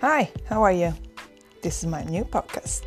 Hi, how are you? This is my new podcast.